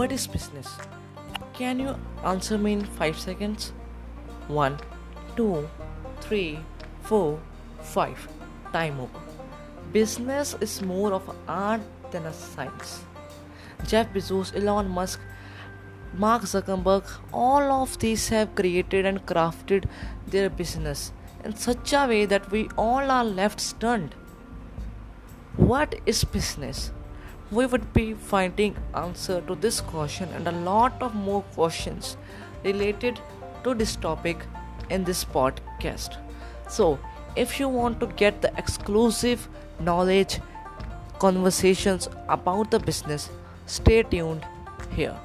What is business? Can you answer me in 5 seconds? 1, 2, 3, 4, 5. Time over. Business is more of art than a science. Jeff Bezos, Elon Musk, Mark Zuckerberg, all of these have created and crafted their business in such a way that we all are left stunned. What is business? We would be finding answer to this question and a lot of more questions related to this topic in this podcast. So, if you want to get the exclusive knowledge conversations about the business, stay tuned here.